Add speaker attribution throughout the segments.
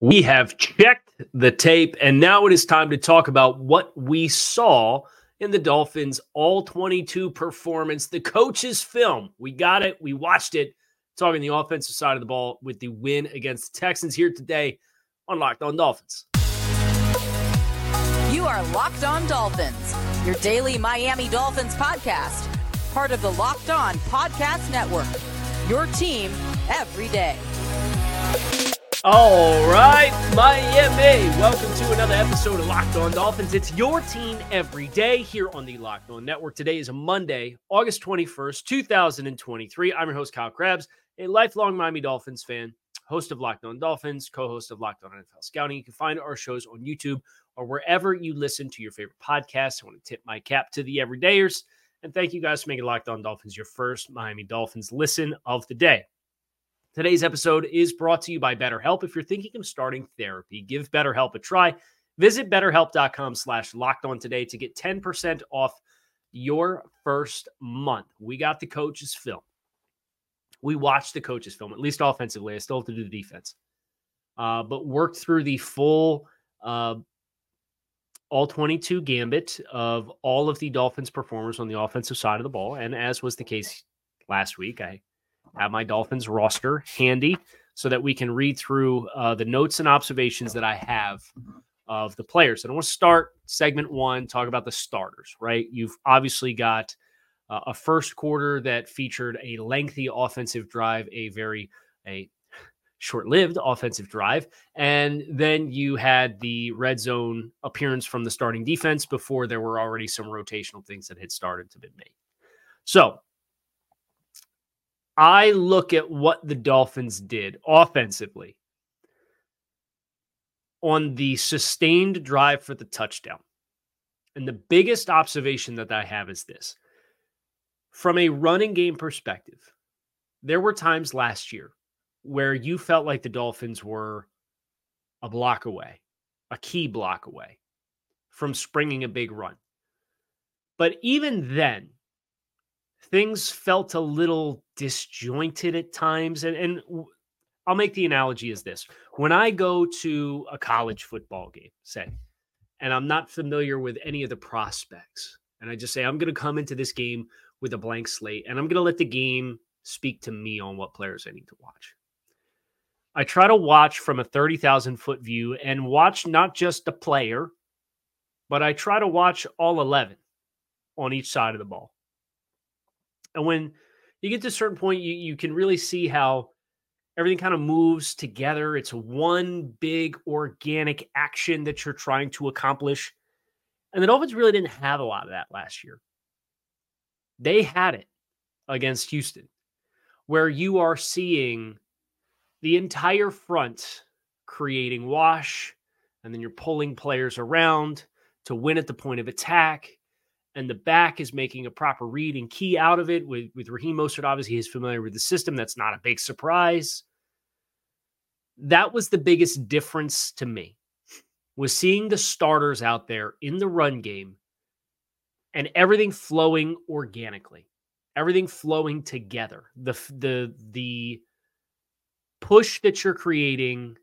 Speaker 1: We have checked the tape, and now it is time to talk about what we saw in the Dolphins' all 22 performance, the coach's film. We got it, we watched it. Talking the offensive side of the ball with the win against the Texans here today on Locked On Dolphins.
Speaker 2: You are Locked On Dolphins, your daily Miami Dolphins podcast, part of the Locked On Podcast Network. Your team every day.
Speaker 1: All right, Miami. Welcome to another episode of Locked On Dolphins. It's your team every day here on the Locked On Network. Today is Monday, August 21st, 2023. I'm your host, Kyle Crabbs, a lifelong Miami Dolphins fan, host of Locked On Dolphins, co host of Locked On NFL Scouting. You can find our shows on YouTube or wherever you listen to your favorite podcasts. I want to tip my cap to the everydayers. And thank you guys for making Locked On Dolphins your first Miami Dolphins listen of the day. Today's episode is brought to you by BetterHelp. If you're thinking of starting therapy, give BetterHelp a try. Visit betterhelp.com slash locked on today to get 10% off your first month. We got the coach's film. We watched the coach's film, at least offensively. I still have to do the defense. Uh, but worked through the full uh, all 22 gambit of all of the Dolphins performers on the offensive side of the ball. And as was the case last week, I have my Dolphins roster handy so that we can read through uh, the notes and observations that I have of the players. And I want to start segment one, talk about the starters, right? You've obviously got uh, a first quarter that featured a lengthy offensive drive, a very a short-lived offensive drive, and then you had the red zone appearance from the starting defense before there were already some rotational things that had started to be made. So I look at what the Dolphins did offensively on the sustained drive for the touchdown. And the biggest observation that I have is this from a running game perspective, there were times last year where you felt like the Dolphins were a block away, a key block away from springing a big run. But even then, things felt a little disjointed at times. And, and I'll make the analogy as this when I go to a college football game, say, and I'm not familiar with any of the prospects, and I just say, I'm going to come into this game with a blank slate and I'm going to let the game speak to me on what players I need to watch. I try to watch from a 30,000 foot view and watch not just the player, but I try to watch all 11 on each side of the ball. And when you get to a certain point, you, you can really see how everything kind of moves together. It's one big organic action that you're trying to accomplish. And the Dolphins really didn't have a lot of that last year. They had it against Houston, where you are seeing the entire front creating wash, and then you're pulling players around to win at the point of attack and the back is making a proper read and key out of it. With with Raheem Mostert, obviously he's familiar with the system. That's not a big surprise. That was the biggest difference to me was seeing the starters out there in the run game and everything flowing organically, everything flowing together. The the the push that you're creating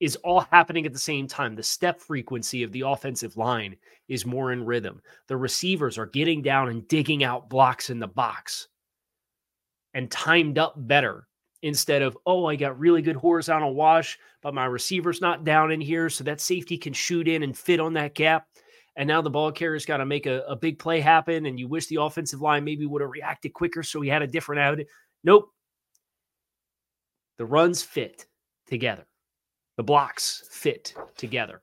Speaker 1: is all happening at the same time. The step frequency of the offensive line is more in rhythm. The receivers are getting down and digging out blocks in the box and timed up better instead of, oh, I got really good horizontal wash, but my receiver's not down in here. So that safety can shoot in and fit on that gap. And now the ball carrier's got to make a, a big play happen. And you wish the offensive line maybe would have reacted quicker so he had a different out. Nope. The runs fit together the blocks fit together.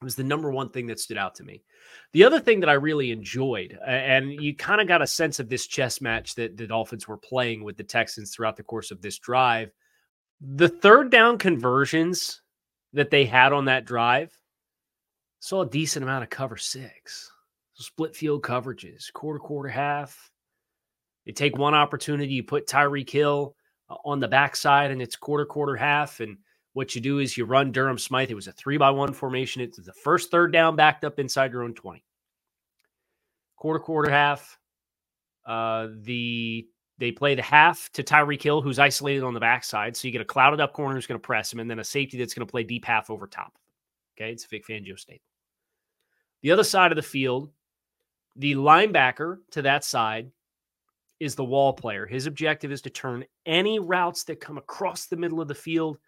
Speaker 1: It was the number one thing that stood out to me. The other thing that I really enjoyed, and you kind of got a sense of this chess match that the Dolphins were playing with the Texans throughout the course of this drive, the third down conversions that they had on that drive saw a decent amount of cover six, split field coverages, quarter, quarter, half. You take one opportunity, you put Tyreek Hill uh, on the backside, and it's quarter, quarter, half, and what you do is you run Durham Smythe. It was a three by one formation. It's the first third down backed up inside your own 20. Quarter, quarter, half. Uh, the they play the half to Tyreek Hill, who's isolated on the backside. So you get a clouded up corner who's going to press him, and then a safety that's going to play deep half over top. Okay, it's a Vic Fangio staple. The other side of the field, the linebacker to that side is the wall player. His objective is to turn any routes that come across the middle of the field.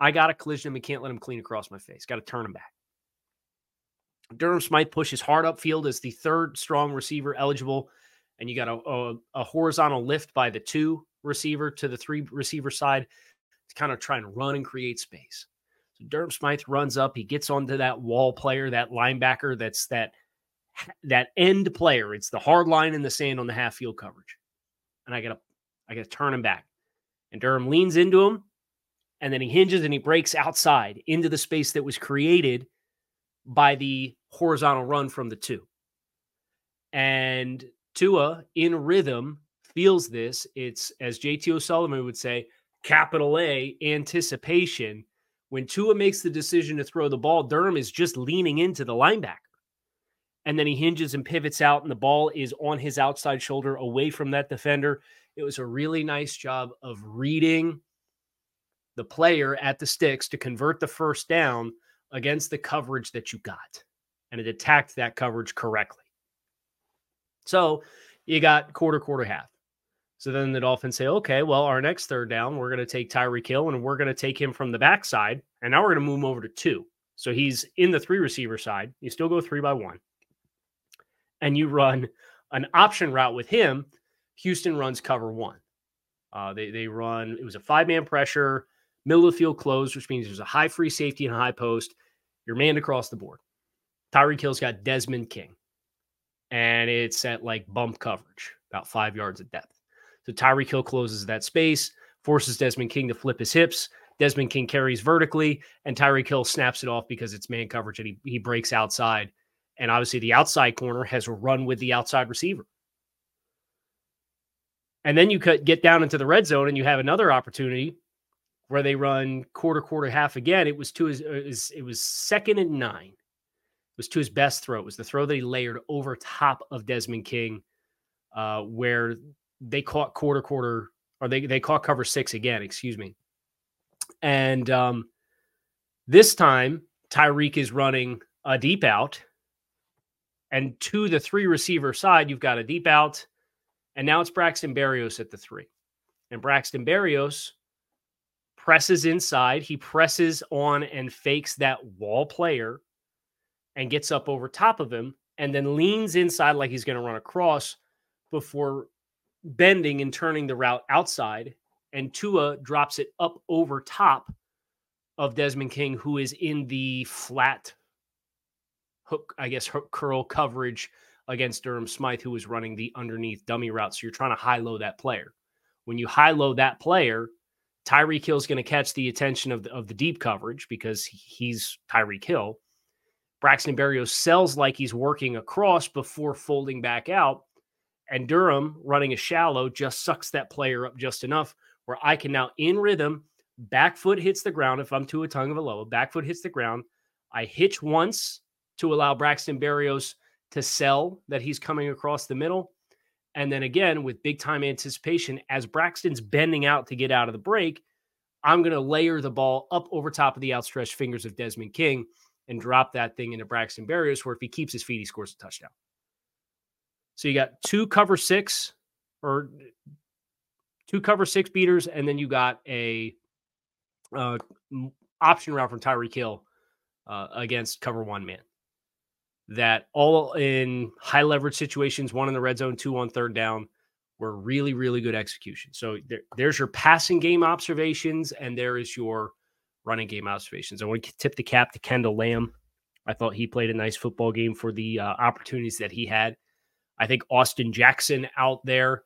Speaker 1: I got to collision him and can't let him clean across my face. Got to turn him back. Durham Smythe pushes hard upfield as the third strong receiver eligible, and you got a, a, a, horizontal lift by the two receiver to the three receiver side to kind of try and run and create space. So Durham Smythe runs up, he gets onto that wall player, that linebacker, that's that that end player. It's the hard line in the sand on the half field coverage and I gotta I gotta turn him back. And Durham leans into him, and then he hinges and he breaks outside into the space that was created by the horizontal run from the two. And Tua in rhythm feels this. It's as JT O'Sullivan would say, capital A anticipation. When Tua makes the decision to throw the ball, Durham is just leaning into the linebacker and then he hinges and pivots out, and the ball is on his outside shoulder away from that defender. It was a really nice job of reading the player at the sticks to convert the first down against the coverage that you got. And it attacked that coverage correctly. So you got quarter, quarter, half. So then the Dolphins say, okay, well, our next third down, we're going to take Tyreek Hill and we're going to take him from the backside. And now we're going to move him over to two. So he's in the three receiver side. You still go three by one and you run an option route with him, Houston runs cover one. Uh, they they run it was a five man pressure, middle of the field closed, which means there's a high free safety and a high post. You're manned across the board. Tyreek Hill's got Desmond King, and it's at like bump coverage, about five yards of depth. So Tyreek Hill closes that space, forces Desmond King to flip his hips. Desmond King carries vertically, and Tyreek Hill snaps it off because it's man coverage, and he, he breaks outside and obviously, the outside corner has a run with the outside receiver. And then you get down into the red zone and you have another opportunity where they run quarter, quarter, half again. It was to his, uh, it was second and nine. It was to his best throw. It was the throw that he layered over top of Desmond King, uh, where they caught quarter, quarter, or they, they caught cover six again, excuse me. And um, this time, Tyreek is running a deep out and to the three receiver side, you've got a deep out. And now it's Braxton Berrios at the three. And Braxton Berrios presses inside. He presses on and fakes that wall player and gets up over top of him and then leans inside like he's going to run across before bending and turning the route outside. And Tua drops it up over top of Desmond King, who is in the flat hook, I guess, hook curl coverage against Durham Smythe, who was running the underneath dummy route. So you're trying to high low that player. When you high low that player, Tyreek Hill's going to catch the attention of the, of the deep coverage because he's Tyreek Hill. Braxton Berrios sells like he's working across before folding back out. And Durham running a shallow just sucks that player up just enough where I can now in rhythm, back foot hits the ground. If I'm Tua Tagovailoa, back foot hits the ground. I hitch once to allow Braxton Berrios to sell that he's coming across the middle. And then again, with big time anticipation, as Braxton's bending out to get out of the break, I'm going to layer the ball up over top of the outstretched fingers of Desmond King and drop that thing into Braxton Berrios, where if he keeps his feet, he scores a touchdown. So you got two cover six or two cover six beaters, and then you got a uh, option route from Tyreek Hill uh, against cover one man that all in high leverage situations, one in the red zone, two on third down, were really, really good execution. So there, there's your passing game observations, and there is your running game observations. I want to tip the cap to Kendall Lamb. I thought he played a nice football game for the uh, opportunities that he had. I think Austin Jackson out there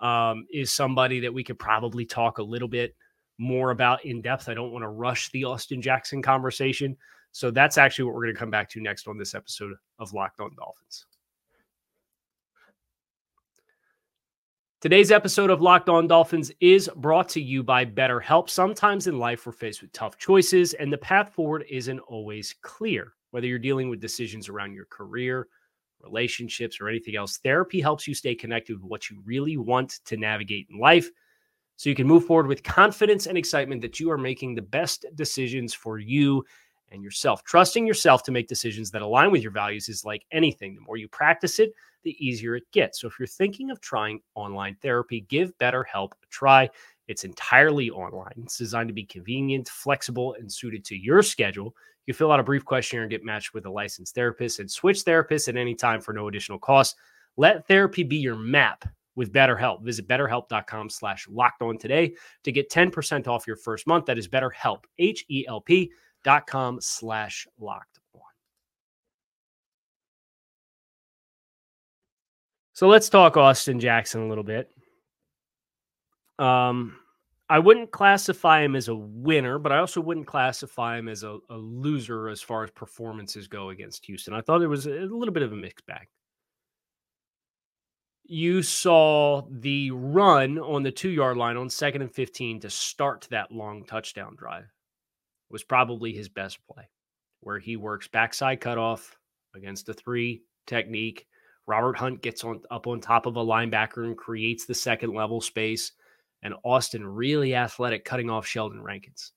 Speaker 1: um, is somebody that we could probably talk a little bit more about in depth. I don't want to rush the Austin Jackson conversation. So that's actually what we're going to come back to next on this episode of Locked On Dolphins. Today's episode of Locked On Dolphins is brought to you by BetterHelp. Sometimes in life, we're faced with tough choices, and the path forward isn't always clear. Whether you're dealing with decisions around your career, relationships, or anything else. Therapy helps you stay connected with what you really want to navigate in life so you can move forward with confidence and excitement that you are making the best decisions for you and yourself. Trusting yourself to make decisions that align with your values is like anything. The more you practice it, the easier it gets. So if you're thinking of trying online therapy, give BetterHelp a try. It's entirely online. It's designed to be convenient, flexible, and suited to your schedule. You fill out a brief questionnaire and get matched with a licensed therapist and switch therapists at any time for no additional cost. Let therapy be your map with BetterHelp. Visit betterhelp.com slash locked on today to get 10% off your first month. That is BetterHelp, H-E-L-P dot com slash locked on. So let's talk Austin Jackson a little bit. Um, I wouldn't classify him as a winner, but I also wouldn't classify him as a, a, loser as far as performances go against Houston. I thought it was a little bit of a mixed bag. You saw the run on the two yard line on second and 15 to start that long touchdown drive was probably his best play, where he works backside cutoff against a three technique. Robert Hunt gets on up on top of a linebacker and creates the second level space and Austin really athletic cutting off Sheldon Rankins.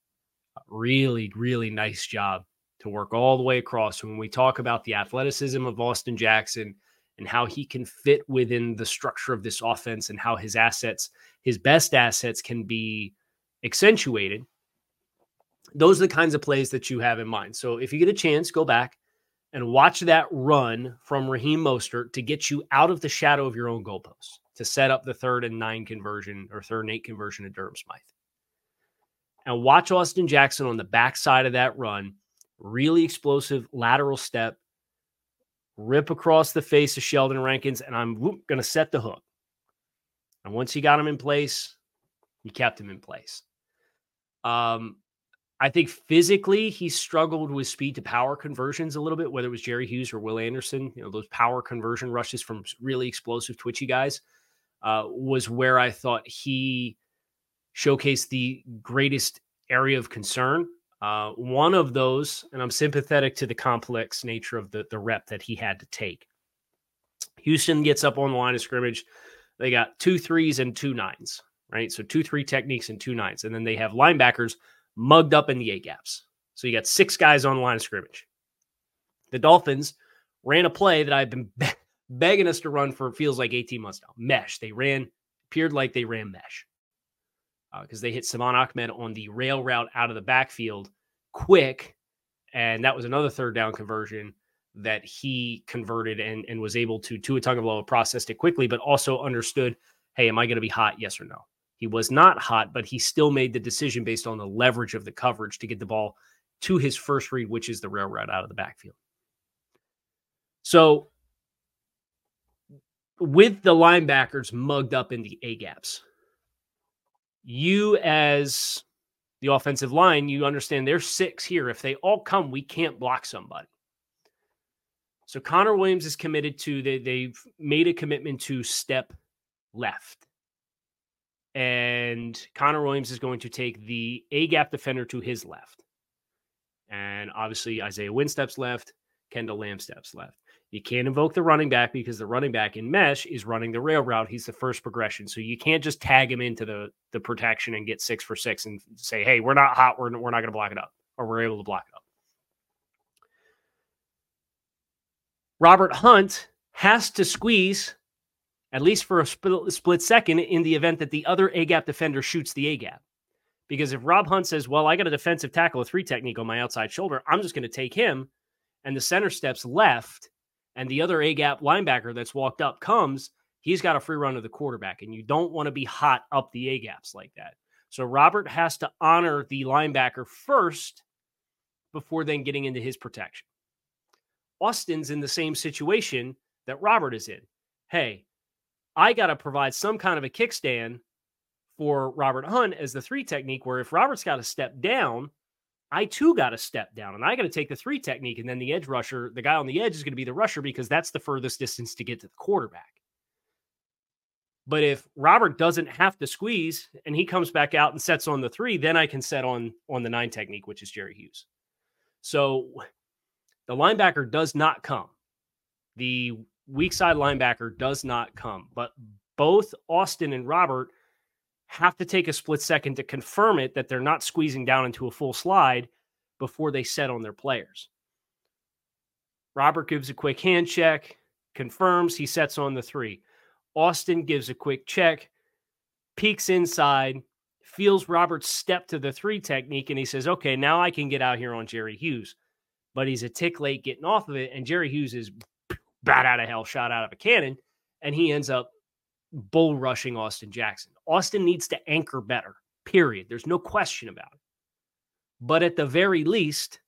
Speaker 1: Really, really nice job to work all the way across. When we talk about the athleticism of Austin Jackson and how he can fit within the structure of this offense and how his assets, his best assets, can be accentuated, those are the kinds of plays that you have in mind. So if you get a chance, go back and watch that run from Raheem Mostert to get you out of the shadow of your own goalposts to set up the third and nine conversion or third and eight conversion of Durham Smythe. And watch Austin Jackson on the backside of that run, really explosive lateral step, rip across the face of Sheldon Rankins, and I'm going to set the hook. And once he got him in place, he kept him in place. Um, I think physically he struggled with speed to power conversions a little bit, whether it was Jerry Hughes or Will Anderson. You know, those power conversion rushes from really explosive, twitchy guys uh, was where I thought he showcased the greatest area of concern. Uh, one of those, and I'm sympathetic to the complex nature of the, the rep that he had to take. Houston gets up on the line of scrimmage. They got two threes and two nines, right? So two three techniques and two nines. And then they have linebackers mugged up in the A gaps. So you got six guys on the line of scrimmage. The Dolphins ran a play that I've been begging us to run for feels like 18 months now. Mesh. They ran, appeared like they ran mesh because uh, they hit Salvon Ahmed on the rail route out of the backfield quick. And that was another third down conversion that he converted and, and was able to, Tua Tagovailoa processed it quickly, but also understood, hey, am I going to be hot? Yes or no? He was not hot, but he still made the decision based on the leverage of the coverage to get the ball to his first read, which is the rail route out of the backfield. So with the linebackers mugged up in the A gaps, you as the offensive line, you understand there's six here. If they all come, we can't block somebody. So Connor Williams is committed to they they've made a commitment to step left. And Connor Williams is going to take the A gap defender to his left. And obviously Isaiah Wynn steps left, Kendall Lamb steps left. You can't invoke the running back because the running back in mesh is running the rail route. He's the first progression. So you can't just tag him into the, the protection and get six for six and say, hey, we're not hot. We're, we're not going to block it up, or we're able to block it up. Robert Hunt has to squeeze, at least for a split, second, in the event that the other A gap defender shoots the A gap. Because if Rob Hunt says, well, I got a defensive tackle, a three technique on my outside shoulder, I'm just going to take him, and the center steps left and the other A gap linebacker that's walked up comes, he's got a free run to the quarterback. And you don't want to be hot up the A gaps like that. So Robert has to honor the linebacker first before then getting into his protection. Austin's in the same situation that Robert is in. Hey, I got to provide some kind of a kickstand for Robert Hunt as the three technique, where if Robert's got to step down, I too got to step down and I got to take the three technique. And then the edge rusher, the guy on the edge is going to be the rusher because that's the furthest distance to get to the quarterback. But if Robert doesn't have to squeeze and he comes back out and sets on the three, then I can set on on the nine technique, which is Jerry Hughes. So the linebacker does not come. The weak side linebacker does not come. But both Austin and Robert have to take a split second to confirm it that they're not squeezing down into a full slide before they set on their players. Robert gives a quick hand check, confirms he sets on the three. Austin gives a quick check, peeks inside, feels Robert's step to the three technique, and he says, Okay, now I can get out here on Jerry Hughes. But he's a tick late getting off of it, and Jerry Hughes is bat out of hell, shot out of a cannon, and he ends up bull rushing Austin Jackson. Austin needs to anchor better, period. There's no question about it. But at the very least,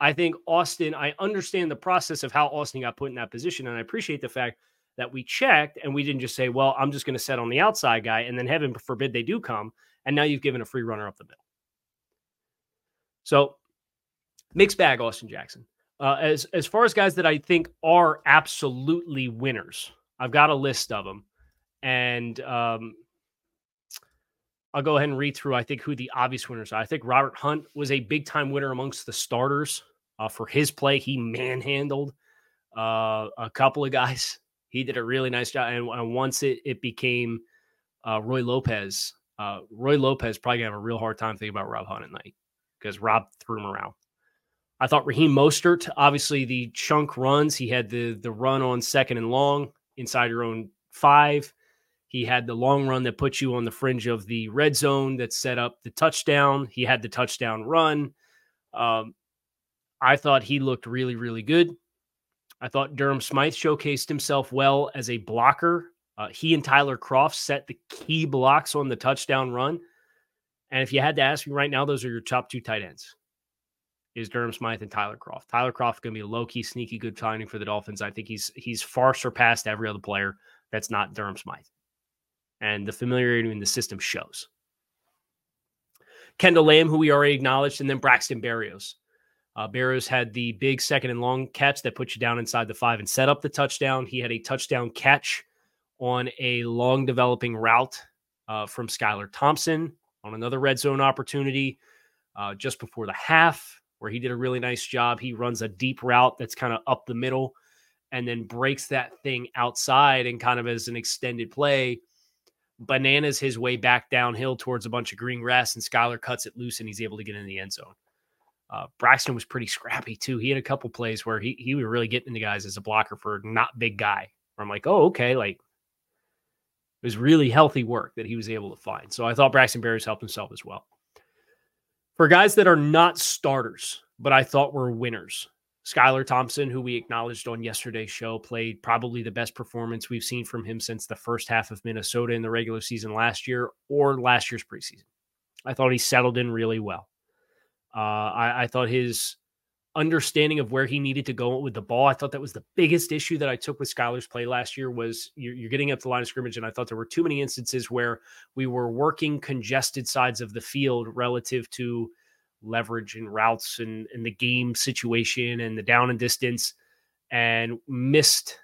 Speaker 1: I think Austin, I understand the process of how Austin got put in that position. And I appreciate the fact that we checked and we didn't just say, well, I'm just going to set on the outside guy. And then heaven forbid they do come. And now you've given a free runner up the middle. So mixed bag, Austin Jackson. Uh, as as far as guys that I think are absolutely winners, I've got a list of them, and um, I'll go ahead and read through. I think who the obvious winners are. I think Robert Hunt was a big time winner amongst the starters uh, for his play. He manhandled uh, a couple of guys. He did a really nice job, and, and once it it became uh, Roy Lopez, uh, Roy Lopez probably gonna have a real hard time thinking about Rob Hunt at night because Rob threw him around. I thought Raheem Mostert, obviously the chunk runs. He had the the run on second and long inside your own five. He had the long run that puts you on the fringe of the red zone that set up the touchdown. He had the touchdown run. Um, I thought he looked really, really good. I thought Durham Smythe showcased himself well as a blocker. Uh, he and Tyler Kroft set the key blocks on the touchdown run. And if you had to ask me right now, those are your top two tight ends is Durham Smythe and Tyler Kroft. Tyler Kroft going to be a low key, sneaky good finding for the Dolphins. I think he's he's far surpassed every other player that's not Durham Smythe, and the familiarity in the system shows. Kendall Lamb, who we already acknowledged, and then Braxton Berrios. Uh, Berrios had the big second and long catch that put you down inside the five and set up the touchdown. He had a touchdown catch on a long developing route uh, from Skylar Thompson on another red zone opportunity uh, just before the half where he did a really nice job. He runs a deep route that's kind of up the middle and then breaks that thing outside and kind of as an extended play, bananas his way back downhill towards a bunch of green grass, and Skylar cuts it loose and he's able to get in the end zone. Uh, Braxton was pretty scrappy too. He had a couple plays where he he was really getting into guys as a blocker for not big guy. Where I'm like, oh, okay, like it was really healthy work that he was able to find. So I thought Braxton Berrios helped himself as well. For guys that are not starters, but I thought were winners, Skylar Thompson, who we acknowledged on yesterday's show, played probably the best performance we've seen from him since the first half of Minnesota in the regular season last year or last year's preseason. I thought he settled in really well. Uh, I, I, thought his understanding of where he needed to go with the ball. I thought that was the biggest issue that I took with Skylar's play last year was you're, you're, getting up the line of scrimmage, and I thought there were too many instances where we were working congested sides of the field relative to leverage and routes and, and the game situation and the down and distance, and missed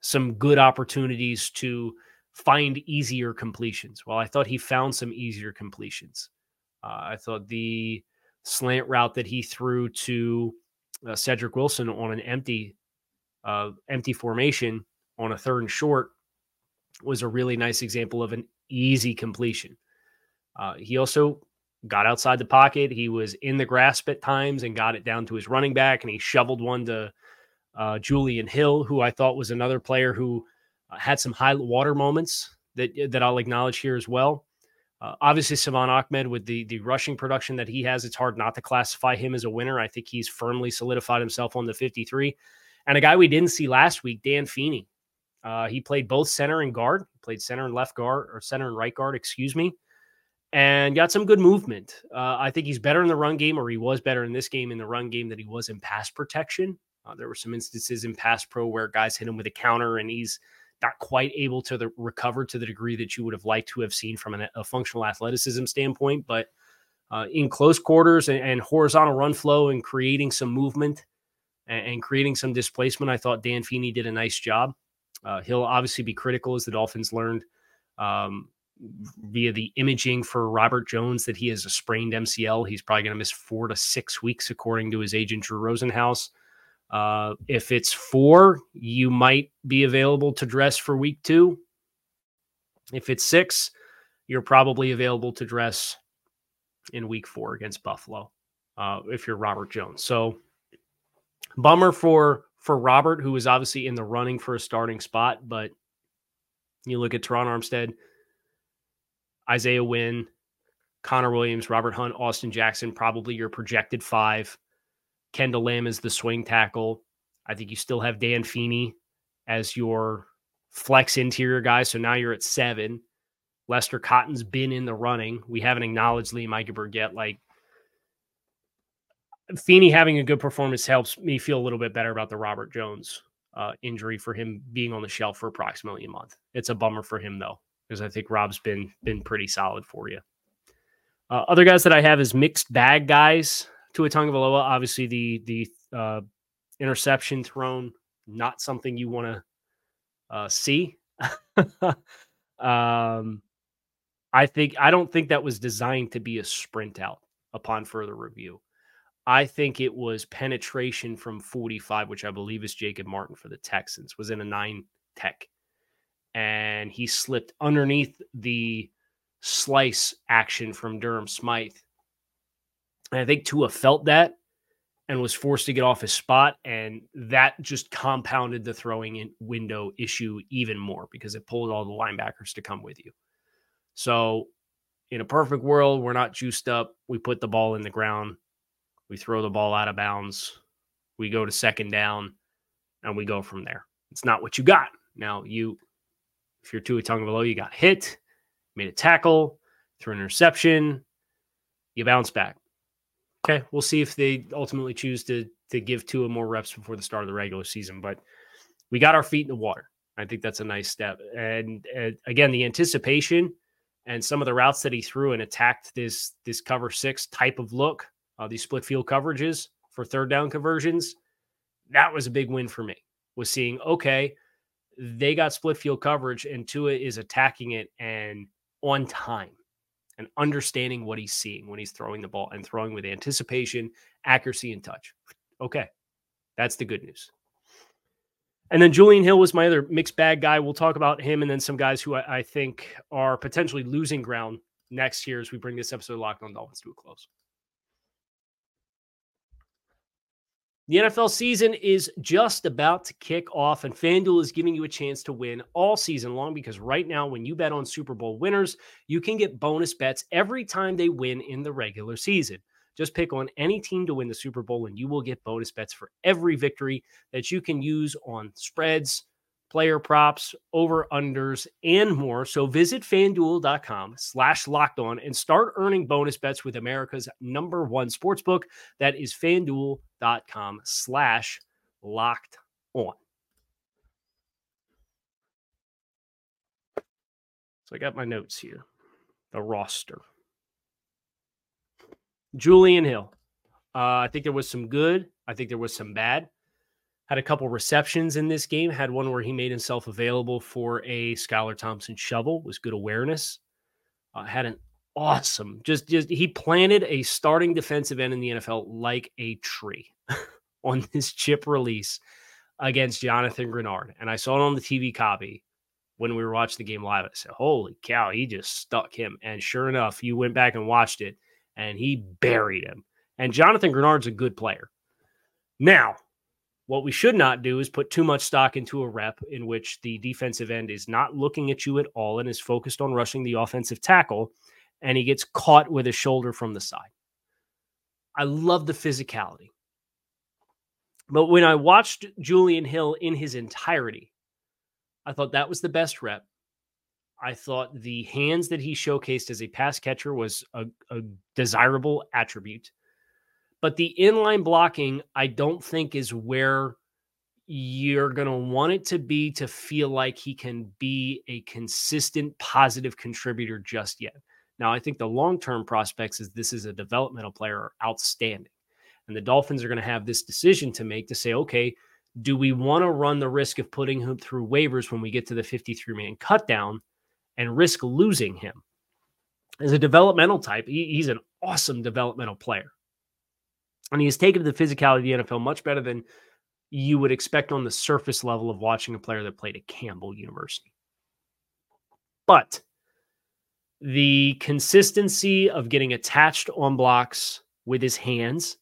Speaker 1: some good opportunities to find easier completions. Well, I thought he found some easier completions. Uh, I thought the slant route that he threw to uh, Cedric Wilson on an empty uh, empty formation on a third and short was a really nice example of an easy completion. Uh, he also got outside the pocket. He was in the grasp at times and got it down to his running back, and he shoveled one to uh, Julian Hill, who I thought was another player who uh, had some high water moments that that I'll acknowledge here as well. Uh, obviously, Salvon Ahmed with the the rushing production that he has, it's hard not to classify him as a winner. I think he's firmly solidified himself on the 53. And a guy we didn't see last week, Dan Feeney. Uh, he played both center and guard, played center and left guard, or center and right guard, excuse me, and got some good movement. Uh, I think he's better in the run game, or he was better in this game in the run game than he was in pass protection. Uh, there were some instances in pass pro where guys hit him with a counter, and he's not quite able to the, recover to the degree that you would have liked to have seen from an, a functional athleticism standpoint. But uh, in close quarters and, and, horizontal run flow and creating some movement and, and, creating some displacement, I thought Dan Feeney did a nice job. Uh, he'll obviously be critical as the Dolphins learned um, via the imaging for Robert Jones that he has a sprained MCL. He's probably going to miss four to six weeks, according to his agent Drew Rosenhaus. Uh, if it's four, you might be available to dress for week two. If it's six, you're probably available to dress in week four against Buffalo. Uh, if you're Robert Jones, so bummer for for Robert, who is obviously in the running for a starting spot, but you look at Terron Armstead, Isaiah Wynn, Connor Williams, Robert Hunt, Austin Jackson, probably your projected five. Kendall Lamb is the swing tackle. I think you still have Dan Feeney as your flex interior guy. So now you're at seven. Lester Cotton's been in the running. We haven't acknowledged Liam Eichenberg yet. Like Feeney having a good performance helps me feel a little bit better about the Robert Jones uh, injury for him being on the shelf for approximately a month. It's a bummer for him though, because I think Rob's been been pretty solid for you. Uh, other guys that I have is mixed bag guys. Tua Tagovailoa, obviously the the uh, interception thrown, not something you want to uh, see. um, I think I don't think that was designed to be a sprint out upon further review. I think it was penetration from 45, which I believe is Jacob Martin for the Texans, was in a nine tech. And he slipped underneath the slice action from Durham Smythe. And I think Tua felt that and was forced to get off his spot. And that just compounded the throwing in window issue even more because it pulled all the linebackers to come with you. So, in a perfect world, we're not juiced up. We put the ball in the ground we throw the ball out of bounds. We go to second down and we go from there. It's not what you got. Now, you, if you're Tua Tagovailoa, you got hit, made a tackle, threw an interception, you bounce back. Okay, we'll see if they ultimately choose to to give Tua more reps before the start of the regular season. But we got our feet in the water. I think that's a nice step. And, and again, the anticipation and some of the routes that he threw and attacked this this cover six type of look uh, these split field coverages for third down conversions, that was a big win for me. Was seeing okay, they got split field coverage and Tua is attacking it and on time and understanding what he's seeing when he's throwing the ball and throwing with anticipation, accuracy, and touch. Okay, that's the good news. And then Julian Hill was my other mixed bag guy. We'll talk about him and then some guys who I, I think are potentially losing ground next year as we bring this episode of Locked on Dolphins to a close. The NFL season is just about to kick off, and FanDuel is giving you a chance to win all season long because right now, when you bet on Super Bowl winners, you can get bonus bets every time they win in the regular season. Just pick on any team to win the Super Bowl, and you will get bonus bets for every victory that you can use on spreads, player props, over unders, and more. So visit fanduel.com slash locked on and start earning bonus bets with America's number one sportsbook. That is fanduel.com slash locked on. So I got my notes here. The roster. Julian Hill. Uh, I think there was some good. I think there was some bad had a couple receptions in this game. Had one where he made himself available for a Skylar Thompson shovel. Was good awareness. Uh, had an awesome just just he planted a starting defensive end in the NFL like a tree on this chip release against Jonathan Greenard. And I saw it on the TV copy when we were watching the game live. I said, "Holy cow, he just stuck him." And sure enough, you went back and watched it, and he buried him. And Jonathan Greenard's a good player. Now, what we should not do is put too much stock into a rep in which the defensive end is not looking at you at all and is focused on rushing the offensive tackle, and he gets caught with his shoulder from the side. I love the physicality. But when I watched Julian Hill in his entirety, I thought that was the best rep. I thought the hands that he showcased as a pass catcher was a, a desirable attribute. But the inline blocking, I don't think is where you're going to want it to be to feel like he can be a consistent positive contributor just yet. Now, I think the long term prospects is this is a developmental player are outstanding. And the Dolphins are going to have this decision to make to say, okay, do we want to run the risk of putting him through waivers when we get to the 53 man cut down and risk losing him? As a developmental type, he, he's an awesome developmental player. And he has taken the physicality of the NFL much better than you would expect on the surface level of watching a player that played at Campbell University. But the consistency of getting attached on blocks with his hands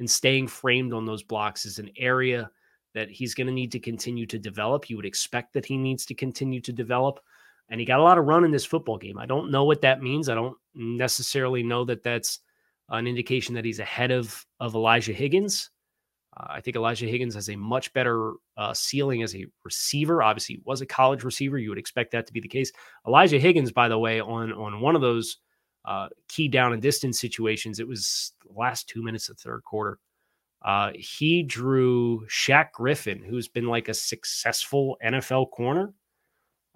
Speaker 1: and staying framed on those blocks is an area that he's going to need to continue to develop. You would expect that he needs to continue to develop. And he got a lot of run in this football game. I don't know what that means. I don't necessarily know that that's an indication that he's ahead of, of Elijah Higgins. Uh, I think Elijah Higgins has a much better uh, ceiling as a receiver. Obviously, he was a college receiver. You would expect that to be the case. Elijah Higgins, by the way, on on one of those uh, key down and distance situations, it was the last two minutes of third quarter. Uh, he drew Shaq Griffin, who's been like a successful NFL corner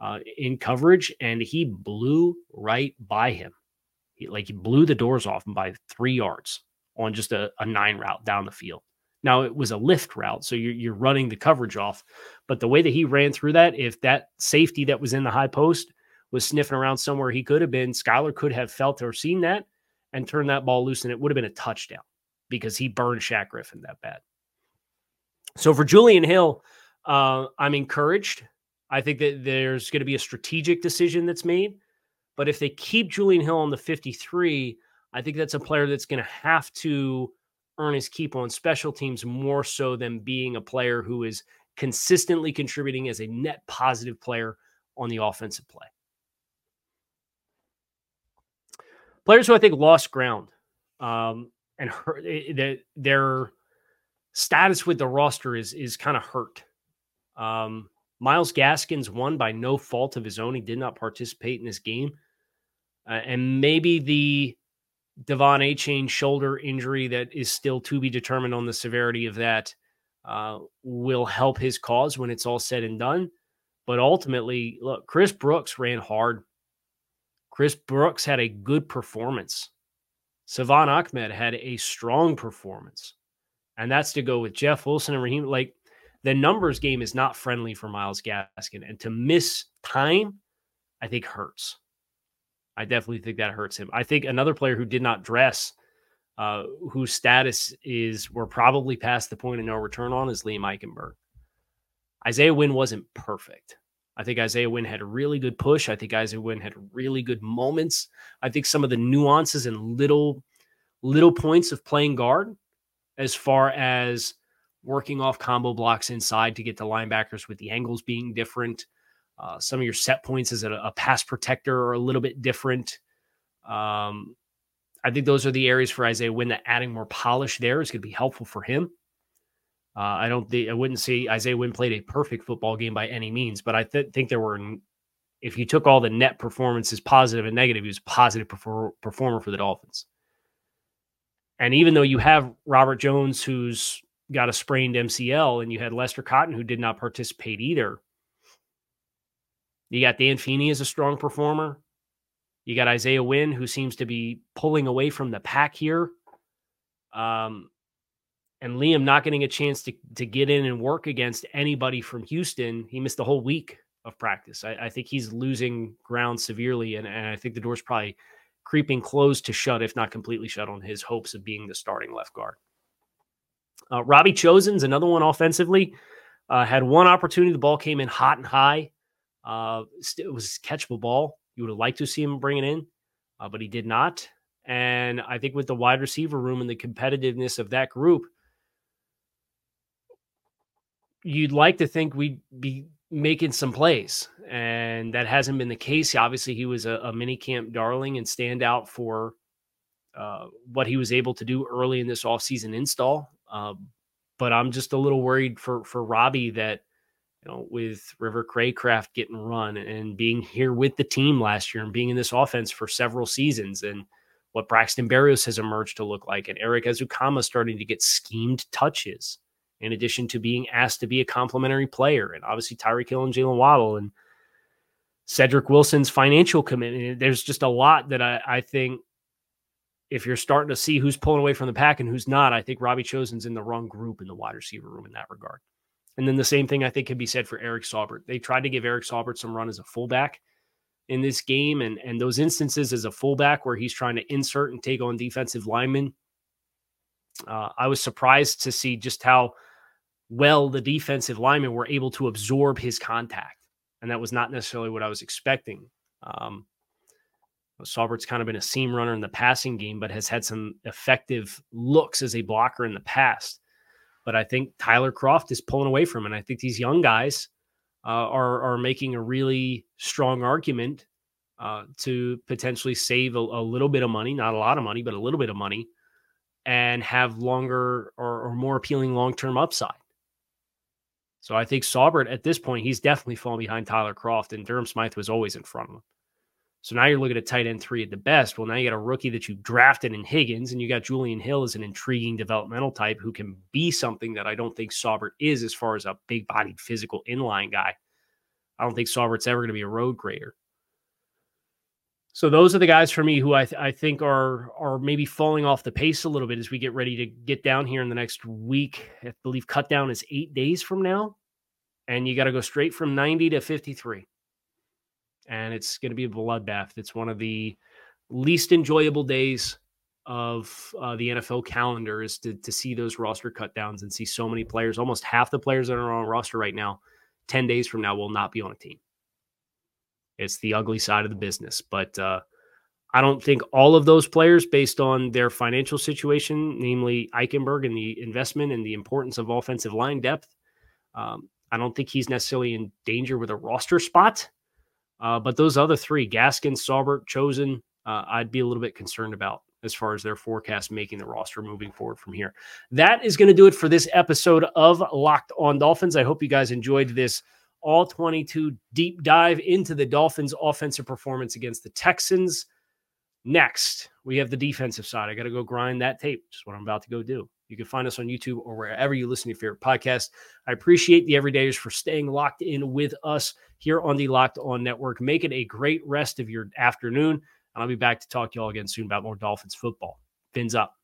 Speaker 1: uh, in coverage, and he blew right by him. He, like he blew the doors off him by three yards on just a, a nine route down the field. Now it was a lift route, so you're, you're running the coverage off. But the way that he ran through that, if that safety that was in the high post was sniffing around somewhere he could have been, Skylar could have felt or seen that and turned that ball loose, and it would have been a touchdown because he burned Shaq Griffin that bad. So for Julian Hill, uh, I'm encouraged. I think that there's going to be a strategic decision that's made. But if they keep Julian Hill on the 53, I think that's a player that's going to have to earn his keep on special teams more so than being a player who is consistently contributing as a net positive player on the offensive play. Players who I think lost ground um, and hurt, eh, their status with the roster is is kind of hurt. Um, Myles Gaskin's won by no fault of his own. He did not participate in this game, uh, and maybe the De'Von Achane shoulder injury that is still to be determined on the severity of that uh, will help his cause when it's all said and done. But ultimately, look, Chris Brooks ran hard. Chris Brooks had a good performance. Salvon Ahmed had a strong performance. And that's to go with Jeff Wilson and Raheem. Like the numbers game is not friendly for Myles Gaskin. And to miss time, I think hurts. I definitely think that hurts him. I think another player who did not dress, uh, whose status is we're probably past the point of no return on, is Liam Eichenberg. Isaiah Wynn wasn't perfect. I think Isaiah Wynn had a really good push. I think Isaiah Wynn had really good moments. I think some of the nuances and little little points of playing guard, as far as working off combo blocks inside to get the linebackers with the angles being different, uh, some of your set points as a, a, pass protector are a little bit different. Um, I think those are the areas for Isaiah Wynn that adding more polish there is going to be helpful for him. Uh, I don't I wouldn't say Isaiah Wynn played a perfect football game by any means, but I th- think there were, if you took all the net performances, positive and negative, he was a positive perfor- performer for the Dolphins. And even though you have Robert Jones, who's got a sprained MCL, and you had Lester Cotton, who did not participate either, you got Dan Feeney as a strong performer. You got Isaiah Wynn, who seems to be pulling away from the pack here. Um, and Liam not getting a chance to, to get in and work against anybody from Houston. He missed the whole week of practice. I, I think he's losing ground severely. And, and I think the door's probably creeping close to shut, if not completely shut, on his hopes of being the starting left guard. Uh, Robbie Chosen's another one offensively. Uh, had one opportunity. The ball came in hot and high. Uh, it was catchable ball. You would have liked to see him bring it in, uh, but he did not. And I think with the wide receiver room and the competitiveness of that group, you'd like to think we'd be making some plays. And that hasn't been the case. Obviously, he was a, a mini camp darling and standout for uh, what he was able to do early in this offseason install. Uh, but I'm just a little worried for for Robbie that you know, with River Cracraft getting run and being here with the team last year and being in this offense for several seasons and what Braxton Berrios has emerged to look like and Erik Ezukanma starting to get schemed touches in addition to being asked to be a complementary player and obviously Tyreek Hill and Jalen Waddle and Cedric Wilson's financial commitment. There's just a lot that I, I think if you're starting to see who's pulling away from the pack and who's not, I think Robbie Chosen's in the wrong group in the wide receiver room in that regard. And then the same thing I think can be said for Eric Saubert. They tried to give Eric Saubert some run as a fullback in this game, and and those instances as a fullback where he's trying to insert and take on defensive linemen. Uh, I was surprised to see just how well the defensive linemen were able to absorb his contact. And that was not necessarily what I was expecting. Um, Saubert's kind of been a seam runner in the passing game, but has had some effective looks as a blocker in the past. But I think Tyler Kroft is pulling away from him. And I think these young guys uh, are, are making a really strong argument uh, to potentially save a, a, little bit of money, not a lot of money, but a little bit of money, and have longer or, or more appealing long term upside. So I think Saubert at this point, he's definitely falling behind Tyler Kroft, and Durham Smythe was always in front of him. So now you're looking at tight end three at the best. Well, now you got a rookie that you drafted in Higgins, and you got Julian Hill as an intriguing developmental type who can be something that I don't think Saubert is as far as a big bodied physical inline guy. I don't think Saubert's ever going to be a road grader. So those are the guys for me who I, th- I think are are maybe falling off the pace a little bit as we get ready to get down here in the next week. I believe cut down is eight days from now, and you got to go straight from ninety to fifty three, and it's going to be a bloodbath. It's one of the least enjoyable days of uh, the NFL calendar is to to see those roster cut downs and see so many players. Almost half the players that are on roster right now, ten days from now, will not be on a team. It's the ugly side of the business. But uh, I don't think all of those players, based on their financial situation, namely Eichenberg and the investment and the importance of offensive line depth, um, I don't think he's necessarily in danger with a roster spot. Uh, but those other three, Gaskin, Saubert, Chosen, uh, I'd be a little bit concerned about as far as their forecast making the roster moving forward from here. That is going to do it for this episode of Locked on Dolphins. I hope you guys enjoyed this all 22 deep dive into the Dolphins' offensive performance against the Texans. Next, we have the defensive side. I got to go grind that tape, which is what I'm about to go do. You can find us on YouTube or wherever you listen to your favorite podcast. I appreciate the everydayers for staying locked in with us here on the Locked On Network. Make it a great rest of your afternoon. And I'll be back to talk to you all again soon about more Dolphins football. Fins up.